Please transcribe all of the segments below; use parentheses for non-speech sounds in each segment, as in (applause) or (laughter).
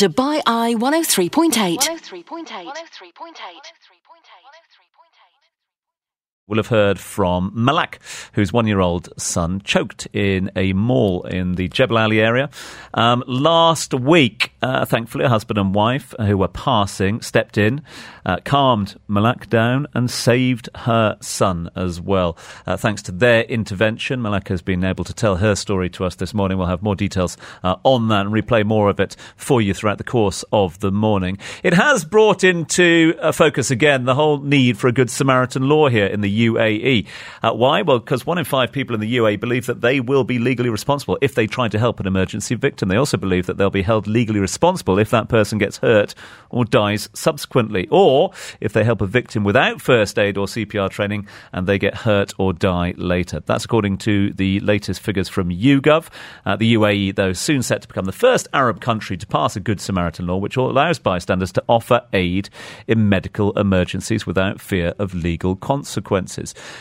Dubai Eye 103.8. 103.8. will have heard from Malak, whose one year old son choked in a mall in the Jebel Ali area. Um, last week, uh, thankfully, a husband and wife who were passing stepped in, uh, calmed Malak down, and saved her son as well. Uh, thanks to their intervention, Malak has been able to tell her story to us this morning. We'll have more details uh, on that and replay more of it for you throughout the course of the morning. It has brought into uh, focus again the whole need for a good Samaritan law here in the UAE. Uh, why? Well, because one in five people in the UAE believe that they will be legally responsible if they try to help an emergency victim. They also believe that they'll be held legally responsible if that person gets hurt or dies subsequently, or if they help a victim without first aid or CPR training and they get hurt or die later. That's according to the latest figures from YouGov. Uh, the UAE, though, soon set to become the first Arab country to pass a Good Samaritan law, which allows bystanders to offer aid in medical emergencies without fear of legal consequences.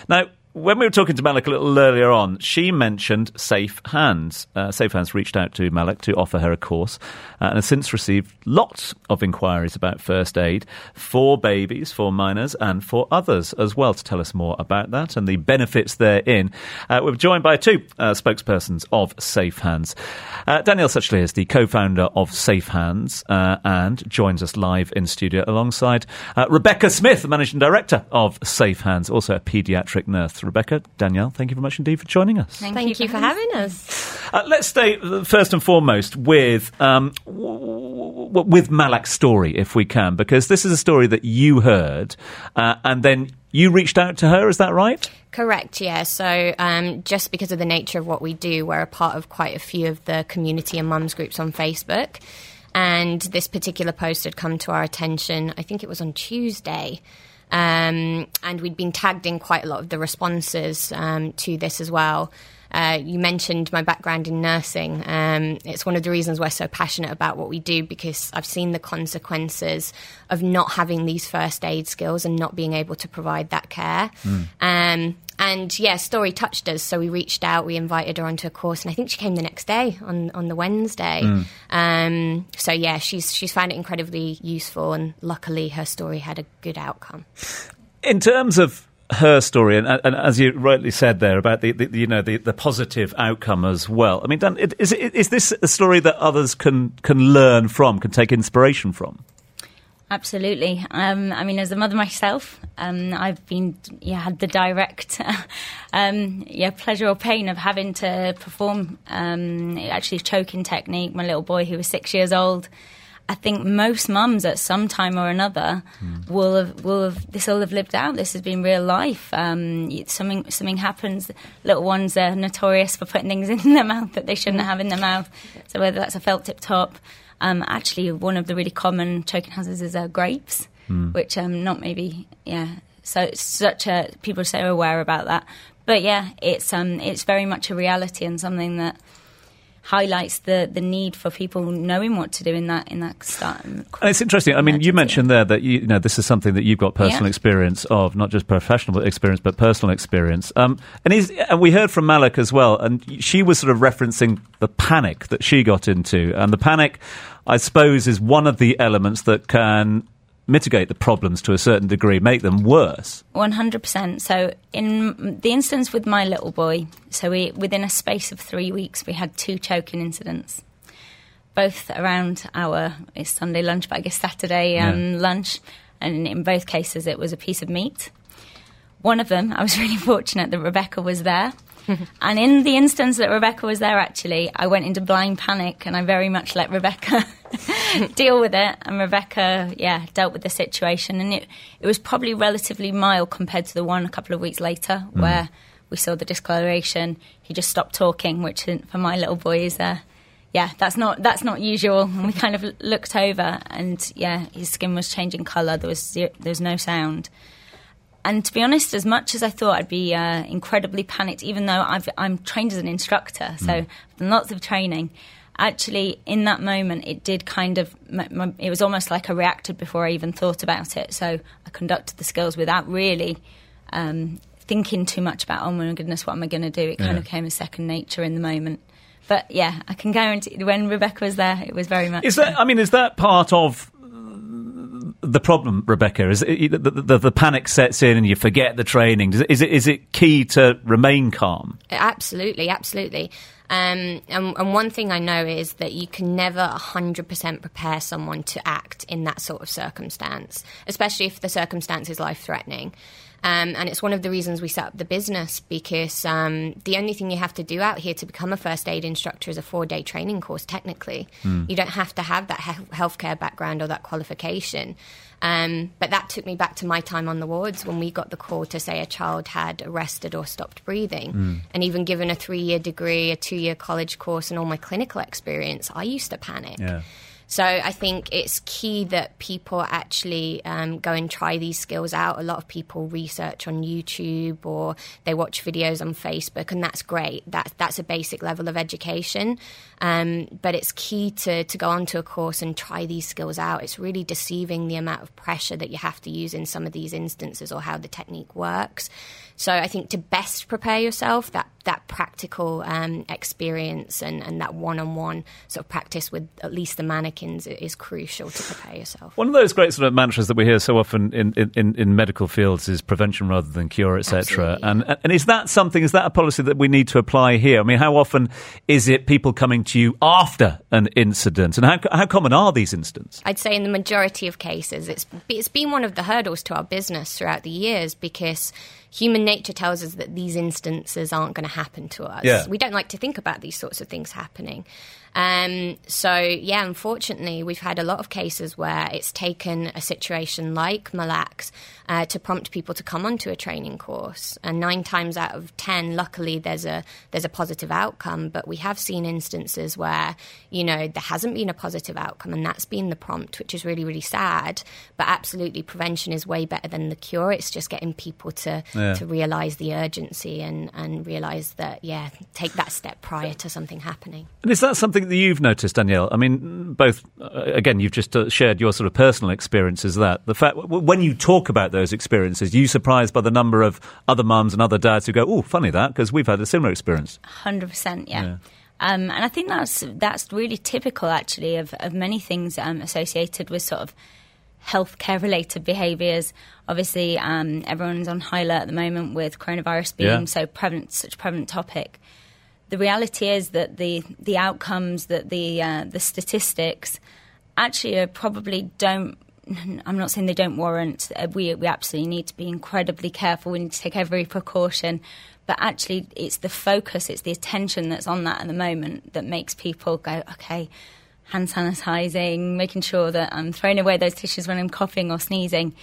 Now, when we were talking to Malik a little earlier on, she mentioned Safe Hands. Uh, Safe Hands reached out to Malik to offer her a course uh, and has since received lots of inquiries about first aid for babies, for minors, and for others as well. To tell us more about that and the benefits therein, uh, we're joined by two uh, spokespersons of Safe Hands. Uh, Danielle Suchley is the co-founder of Safe Hands uh, and joins us live in studio alongside Rebecca Smith, the managing director of Safe Hands, also a paediatric nurse. Rebecca, Danielle, thank you very much indeed for joining us. Thank, Thank you for having us. Uh, let's stay uh, first and foremost with um, w- w- with Malak's story, if we can, because this is a story that you heard, uh, and then you reached out to her. Is that right? Correct, yeah. So, um, just because of the nature of what we do, we're a part of quite a few of the community and mums groups on Facebook. And this particular post had come to our attention, I think it was on Tuesday. Um, and we'd been tagged in quite a lot of the responses um, to this as well. Uh, you mentioned my background in nursing. Um, it's one of the reasons we're so passionate about what we do because I've seen the consequences of not having these first aid skills and not being able to provide that care. Um, and yeah, story touched us, so we reached out. We invited her onto a course, and I think she came the next day on on the Wednesday. Um, so yeah, she's she's found it incredibly useful, and luckily her story had a good outcome. In terms of her story, and, and as you rightly said there about the, the you know the, the positive outcome as well. I mean, Dan, is, is this a story that others can can learn from, can take inspiration from? Absolutely. Um, I mean, as a mother myself, um, I've been yeah had the direct (laughs) um, yeah pleasure or pain of having to perform um, actually choking technique. My little boy, who was six years old. I think most mums at some time or another will have will have this all have lived out. This has been real life. Um, something something happens. Little ones are notorious for putting things (laughs) in their mouth that they shouldn't have in their mouth. So whether that's a felt tip top, um, actually one of the really common choking hazards is uh, grapes, which um, not maybe yeah. So it's such a people are so aware about that. But yeah, it's um it's very much a reality and something that highlights the, the need for people knowing what to do in that in that start. And it's interesting. I mean, you mentioned there that you, you know this is something that you've got personal Yeah. experience of, not just professional experience, but personal experience. Um, and, is, and we heard from Malik as well, and she was sort of referencing the panic that she got into, and the panic, I suppose, is one of the elements that can mitigate the problems to a certain degree, make them worse. One hundred percent. So in the instance with my little boy, so we within a space of three weeks we had two choking incidents, both around our it's Sunday lunch, but I guess Saturday um, Yeah. lunch, and in both cases it was a piece of meat. One of them, I was (laughs) really fortunate that Rebecca was there. (laughs) and in the instance that Rebecca was there, actually, I went into blind panic and I very much let Rebecca (laughs) deal with it. And Rebecca, yeah, dealt with the situation. And it, it was probably relatively mild compared to the one a couple of weeks later where we saw the discoloration. He just stopped talking, which for my little boy is, uh, yeah, that's not that's not usual. And we kind of looked over, and yeah, his skin was changing colour. There was there was no sound. And to be honest, as much as I thought I'd be uh, incredibly panicked, even though I've, I'm trained as an instructor, so I've done lots of training. Actually, in that moment, it did kind of. My, my, it was almost like I reacted before I even thought about it. So I conducted the skills without really um, thinking too much about. Oh my goodness, what am I going to do? It kind Yeah. of came as second nature in the moment. But yeah, I can guarantee when Rebecca was there, it was very much. Is that? I mean, is that part of the problem, Rebecca? Is it, the, the, the, panic sets in and you forget the training? Is it, is it key to remain calm? Absolutely, absolutely. Um, and, and, one thing I know is that you can never 100% prepare someone to act in that sort of circumstance, especially if the circumstance is life threatening. Um, and it's one of the reasons we set up the business because um, the only thing you have to do out here to become a first aid instructor is a four day training course, technically. Mm. You don't have to have that he- healthcare background or that qualification. Um, but that took me back to my time on the wards when we got the call to say a child had arrested or stopped breathing. Mm. And even given a three year degree, a two year college course, and all my clinical experience, I used to panic. Yeah. So I think it's key that people actually um, go and try these skills out. A lot of people research on YouTube or they watch videos on Facebook, and that's great. That, that's a basic level of education. Um, but it's key to, to go onto a course and try these skills out. It's really deceiving the amount of pressure that you have to use in some of these instances or how the technique works. So I think to best prepare yourself, that that practical um, experience and, and that one-on-one sort of practice with at least the mannequins is crucial to prepare yourself. One of those great sort of mantras that we hear so often in, in, in medical fields is prevention rather than cure, etc. And and is that something? Is that a policy that we need to apply here? I mean, how often is it people coming to you after an incident, and how how common are these incidents? I'd say in the majority of cases, it's it's been one of the hurdles to our business throughout the years because human nature tells us that these instances aren't going to happen to us. Yeah. We don't like to think about these sorts of things happening. Um, so, yeah, unfortunately, we've had a lot of cases where it's taken a situation like Malak's uh, to prompt people to come onto a training course. And nine times out of ten, luckily, there's a there's a positive outcome. But we have seen instances where you know there hasn't been a positive outcome, and that's been the prompt, which is really really sad. But absolutely, prevention is way better than the cure. It's just getting people to yeah. to realise the urgency and and realise that yeah, take that step prior to something happening. And is that something that you've noticed, Danielle? I mean, both uh, again, you've just uh, shared your sort of personal experiences. That the fact when you talk about those experiences, you surprised by the number of other mums and other dads who go, "Oh, funny that," because we've had a similar experience. Hundred percent, yeah. yeah. Um, and I think that's that's really typical, actually, of, of many things um, associated with sort of healthcare related behaviours. Obviously, um, everyone's on high alert at the moment with coronavirus being yeah. so prevalent, such a prevalent topic the reality is that the the outcomes, that the uh, the statistics, actually probably don't. (laughs) I'm not saying they don't warrant. Uh, we we absolutely need to be incredibly careful. We need to take every precaution, but actually, it's the focus, it's the attention that's on that at the moment that makes people go, okay, hand sanitizing, making sure that I'm throwing away those tissues when I'm coughing or sneezing.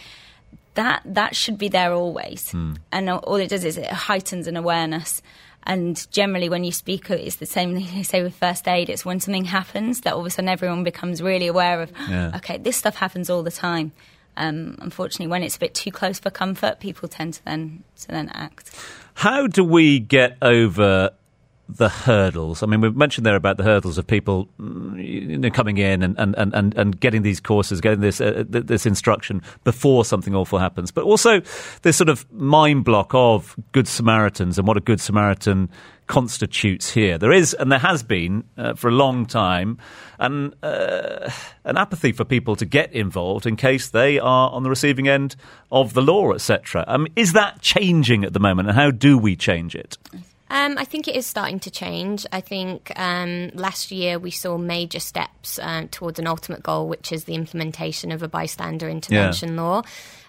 That that should be there always, mm. and all it does is it heightens an awareness. And generally, when you speak, it's the same thing (laughs) they say with first aid. It's when something happens that all of a sudden everyone becomes really aware of, yeah. okay, this stuff happens all the time. Um, unfortunately, when it's a bit too close for comfort, people tend to then to then act. How do we get over the hurdles? I mean, we've mentioned there about the hurdles of people mm, you know, coming in and, and, and, and getting these courses, getting this uh, this instruction before something awful happens, but also this sort of mind block of good Samaritans and what a good Samaritan constitutes here. There is, and there has been uh, for a long time, an uh, an apathy for people to get involved in case they are on the receiving end of the law, etc. Um, is that changing at the moment, and how do we change it? Um, I think it is starting to change. I think um, last year we saw major steps uh, towards an ultimate goal, which is the implementation of a bystander intervention yeah. law.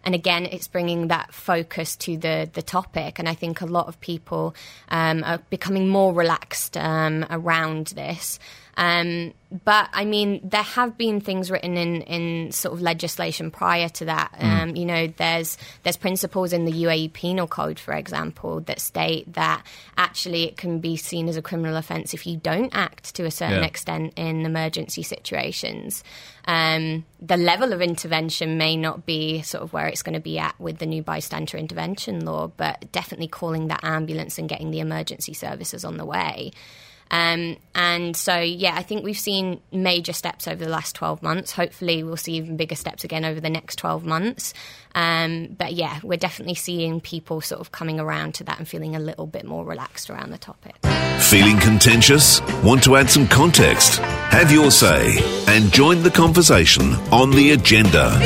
And again, it's bringing that focus to the, the topic. And I think a lot of people um, are becoming more relaxed um, around this. Um, but I mean, there have been things written in, in sort of legislation prior to that. Mm. Um, you know, there's there's principles in the UAE Penal Code, for example, that state that actually it can be seen as a criminal offence if you don't act to a certain yeah. extent in emergency situations. Um, the level of intervention may not be sort of where it's going to be at with the new bystander intervention law, but definitely calling that ambulance and getting the emergency services on the way. Um, and so, yeah, I think we've seen major steps over the last 12 months. Hopefully, we'll see even bigger steps again over the next 12 months. Um, but yeah, we're definitely seeing people sort of coming around to that and feeling a little bit more relaxed around the topic. Feeling contentious? Want to add some context? Have your say and join the conversation on the agenda.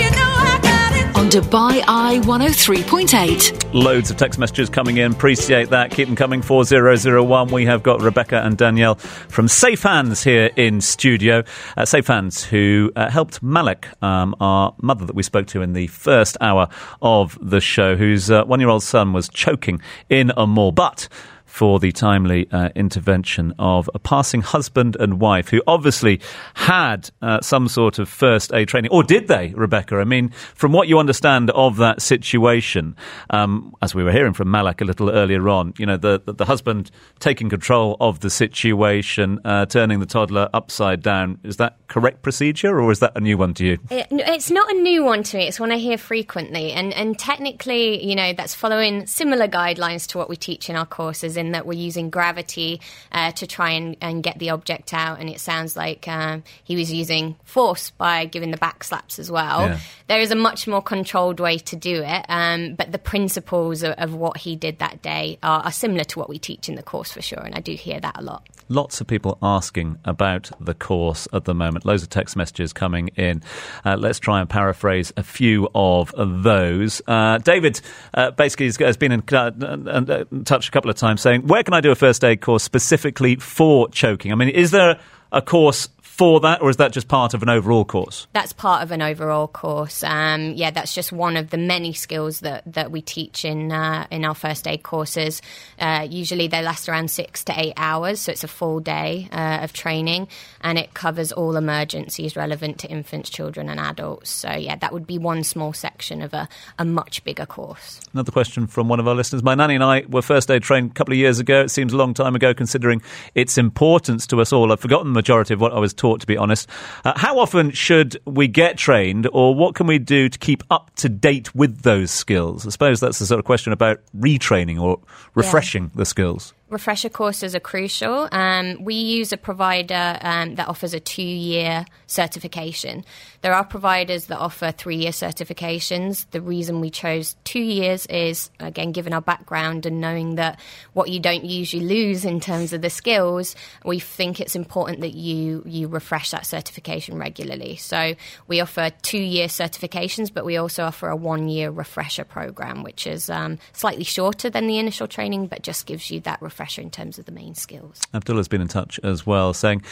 On Dubai Eye 103.8. Loads of text messages coming in. Appreciate that. Keep them coming. 4001. We have got Rebecca and Danielle from Safe Hands here in studio. Uh, Safe Hands, who uh, helped Malik, um, our mother that we spoke to in the first hour of the show, whose uh, one year old son was choking in a mall. But for the timely uh, intervention of a passing husband and wife who obviously had uh, some sort of first aid training. Or did they, Rebecca? I mean, from what you understand of that situation, um, as we were hearing from Malak a little earlier on, you know, the, the, the husband taking control of the situation, uh, turning the toddler upside down. Is that correct procedure or is that a new one to you? It, it's not a new one to me. It's one I hear frequently. And, and technically, you know, that's following similar guidelines to what we teach in our courses in that we're using gravity uh, to try and, and, get the object out. And it sounds like um, he was using force by giving the back slaps as well. Yeah. There is a much more controlled way to do it, um, but the principles of, of, what he did that day are, are similar to what we teach in the course for sure. And I do hear that a lot. Lots of people asking about the course at the moment. Loads of text messages coming in. Uh, let's try and paraphrase a few of those. Uh, David uh, basically has, been in uh, uh, touch a couple of times saying, Where can I do a first aid course specifically for choking? I mean, is there a course for that, or is that just part of an overall course? That's part of an overall course. Um, yeah, that's just one of the many skills that, that we teach in uh, in our first aid courses. Uh, usually they last around six to eight hours, so it's a full day uh, of training, and it covers all emergencies relevant to infants, children, and adults. So yeah, that would be one small section of a, a much bigger course. Another question from one of our listeners. My nanny and I were first aid trained a couple of years ago. It seems a long time ago, considering its importance to us all. I've forgotten the majority of what I was taught to be honest. Uh, how often should we get trained, or what can we do to keep up to date with those skills? I suppose that's the sort of question about retraining or refreshing yeah. the skills refresher courses are crucial. Um, we use a provider um, that offers a two year certification. There are providers that offer three year certifications. The reason we chose two years is, again, given our background and knowing that what you don't usually lose in terms of the skills, we think it's important that you, you refresh that certification regularly. So we offer two year certifications, but we also offer a one year refresher program, which is um, slightly shorter than the initial training, but just gives you that refresher in terms of the main skills. Abdullah's been in touch as well, saying,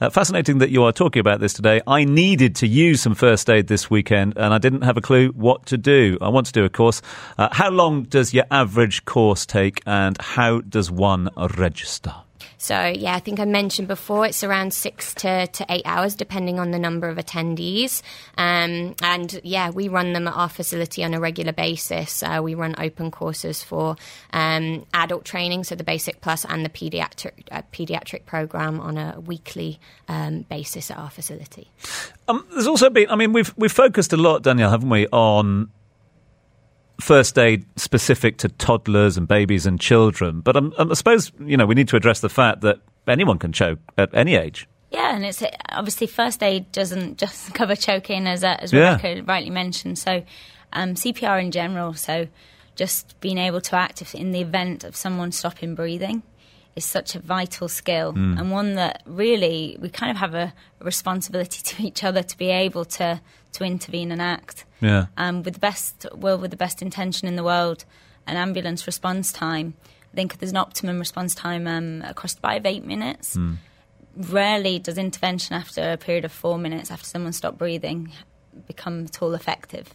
uh, fascinating that you are talking about this today. I needed to use some first aid this weekend and I didn't have a clue what to do. I want to do a course. Uh, how long does your average course take and how does one register? So, yeah, I think I mentioned before it's around six to, to eight hours, depending on the number of attendees. Um, and yeah, we run them at our facility on a regular basis. Uh, we run open courses for um, adult training, so the basic plus and the pediatric uh, pediatric program on a weekly um, basis at our facility. Um, there's also been, I mean, we've we've focused a lot, Danielle, haven't we, on first aid specific to toddlers and babies and children. But um, I suppose you know we need to address the fact that anyone can choke at any age. Yeah, and it's obviously first aid doesn't (laughs) just cover choking, as uh, as Rebecca yeah. rightly mentioned. So um, CPR in general. So just being able to act if, in the event of someone stopping breathing is such a vital skill mm. and one that really we kind of have a responsibility (laughs) to each other to be able to to intervene and act. Yeah. Um, with the best will, with the best intention in the world, an ambulance response time. I think there's an optimum response time um, across of eight minutes. Mm. Rarely does intervention after a period of four minutes after someone stopped breathing become at all effective.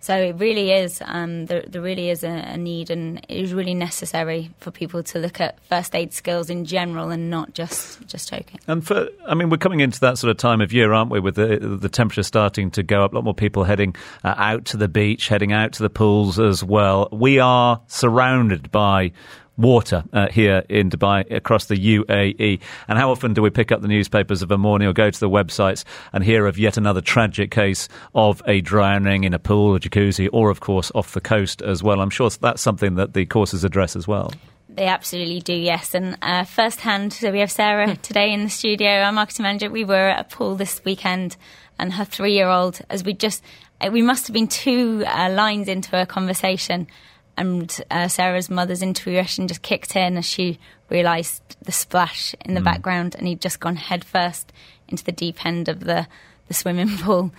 So it really is. Um, there, there, really is a, a, need, and it is really necessary for people to look at first aid skills in general, and not just just choking. And for, I mean, we're coming into that sort of time of year, aren't we? With the the temperature starting to go up, a lot more people heading uh, out to the beach, heading out to the pools as well. We are surrounded by water uh, here in Dubai across the UAE. And how often do we pick up the newspapers of a morning or go to the websites and hear of yet another tragic case of a drowning in a pool or jacuzzi or, of course, off the coast as well? I'm sure that's something that the courses address as well. They absolutely do, yes. And uh, firsthand, so we have Sarah today in the studio, our marketing manager. We were at a pool this weekend, and her three year old, as we just, we must have been two uh, lines into a conversation and uh, Sarah's mother's intuition just kicked in as she realised the splash in the background, and he'd just gone headfirst into the deep end of the, the swimming (laughs) pool.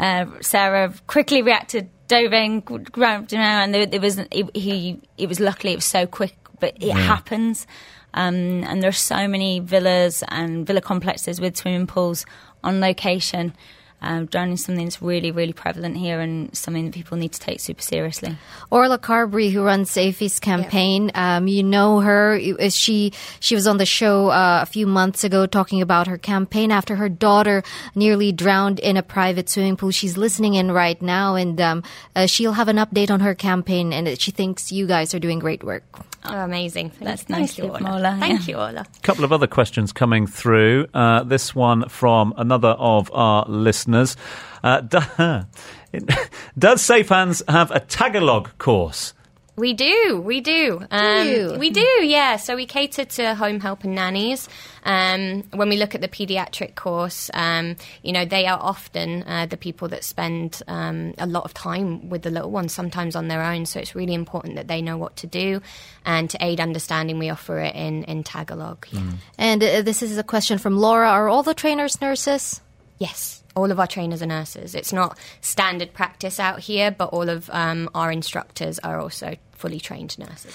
Uh, Sarah quickly reacted, dove in, grabbed him out, and it, was it, he. It was luckily it was so quick, but it happens. Um, and are so many villas and villa complexes with swimming pools on location. Um, drowning is something that's really, really prevalent here and something that people need to take super seriously. Orla Carberry, who runs Safe's campaign, um, you know her. She she was on the show uh, a few months ago talking about her campaign after her daughter nearly drowned in a private swimming pool. She's listening in right now, and um, uh, she'll have an update on her campaign. And she thinks you guys are doing great work. Oh, amazing. Thank That's you. nice Thank you, Orla. Orla, Thank yeah. you, Orla. A couple of other questions coming through. Uh, this one from another of our listeners. Uh, (laughs) (laughs) does Safe Hands have a Tagalog course? We do, we do. Um, you? We do, yeah. So we cater to home help and nannies. Um, when we look at the paediatric course, um, you know, they are often uh, the people that spend um, a lot of time with the little ones, sometimes on their own. So it's really important that they know what to do. And to aid understanding, we offer it in, in Tagalog. Yeah. And uh, this is a question from Laura. Are all the trainers nurses? Yes, all of our trainers are nurses. It's not standard practice out here, but all of um, our instructors are also fully trained nurses.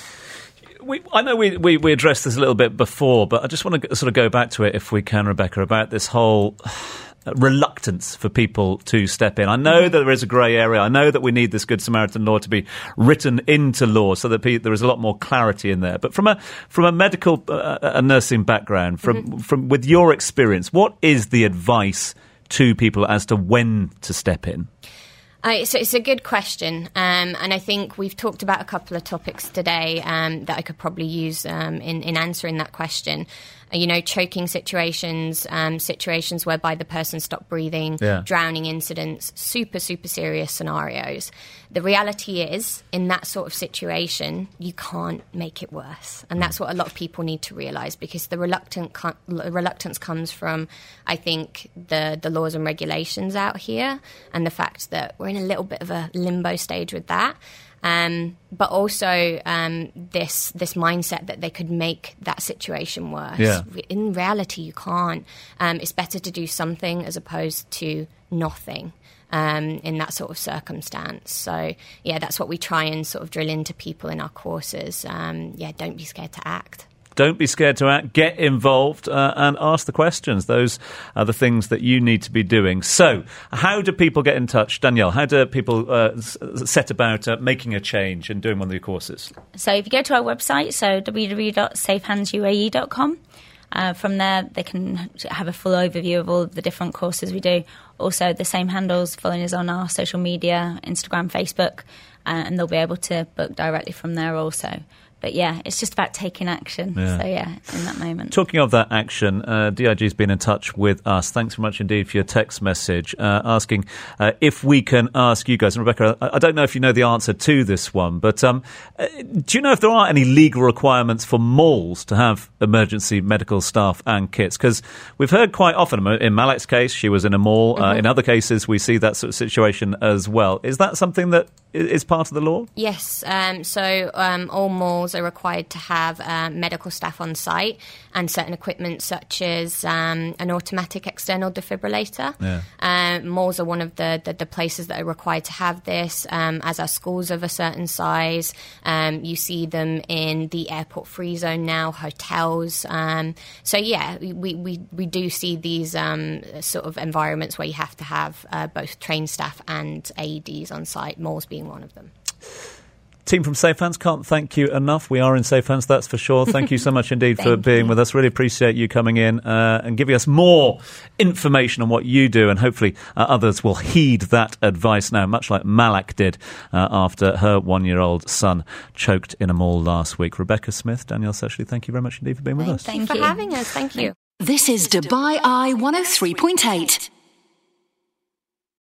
We, I know we, we, we addressed this a little bit before, but I just want to sort of go back to it if we can, Rebecca, about this whole reluctance for people to step in. I know that there is a grey area. I know that we need this Good Samaritan law to be written into law so that pe- there is a lot more clarity in there. But from a from a medical uh, a nursing background, from from with your experience, what is the advice to people as to when to step in? Uh, it's, it's a good question, um, and I think we've talked about a couple of topics today um, that I could probably use um, in, in answering that question. You know, choking situations, um, situations whereby the person stopped breathing, Yeah. drowning incidents, super, super serious scenarios. The reality is, in that sort of situation, you can't make it worse, and that's what a lot of people need to realise because the reluctant reluctance comes from, I think, the the laws and regulations out here, and the fact that we're in a little bit of a limbo stage with that. Um, but also um, this this mindset that they could make that situation worse. Yeah. In reality, you can't. Um, it's better to do something as opposed to nothing um, in that sort of circumstance. So yeah, that's what we try and sort of drill into people in our courses. Um, yeah, don't be scared to act. Don't be scared to act. Get involved uh, and ask the questions. Those are the things that you need to be doing. So, how do people get in touch, Danielle? How do people uh, set about uh, making a change and doing one of your courses? So if you go to our website, so www.safehandsuae.com, uh, from there they can have a full overview of all of the different courses we do. Also, the same handles following us on our social media, Instagram, Facebook, uh, and they'll be able to book directly from there also. But yeah, it's just about taking action. Yeah. So yeah, in that moment. Talking of that action, uh, DIG's been in touch with us. Thanks very much indeed for your text message uh, asking uh, if we can ask you guys. And Rebecca, I, I don't know if you know the answer to this one, but um, uh, do you know if there are any legal requirements for malls to have emergency medical staff and kits? Because we've heard quite often, in Malek's case, she was in a mall. Uh, in other cases, we see that sort of situation as well. Is that something that is part of the law? Yes, um, so um, all malls are required to have uh, medical staff on site and certain equipment such as um, an automatic external defibrillator. Yeah. Uh, malls are one of the, the, the places that are required to have this, um, as are schools of a certain size. Um, you see them in the airport free zone now, hotels. Um, so, yeah, we, we, we do see these um, sort of environments where you have to have uh, both trained staff and AEDs on site, malls being one of them. Team from Safe Hands can't thank you enough. We are in Safe Hands, that's for sure. Thank you so much (laughs) indeed for Thank being with us. Really appreciate you coming in uh, and giving us more information on what you do, and hopefully uh, others will heed that advice now, much like Malak did uh, after her one year old son choked in a mall last week. Rebecca Smith, Danielle Seshley, thank you very much indeed for being with us. Thank you for having us. Thank you. This is Dubai Eye 103.8.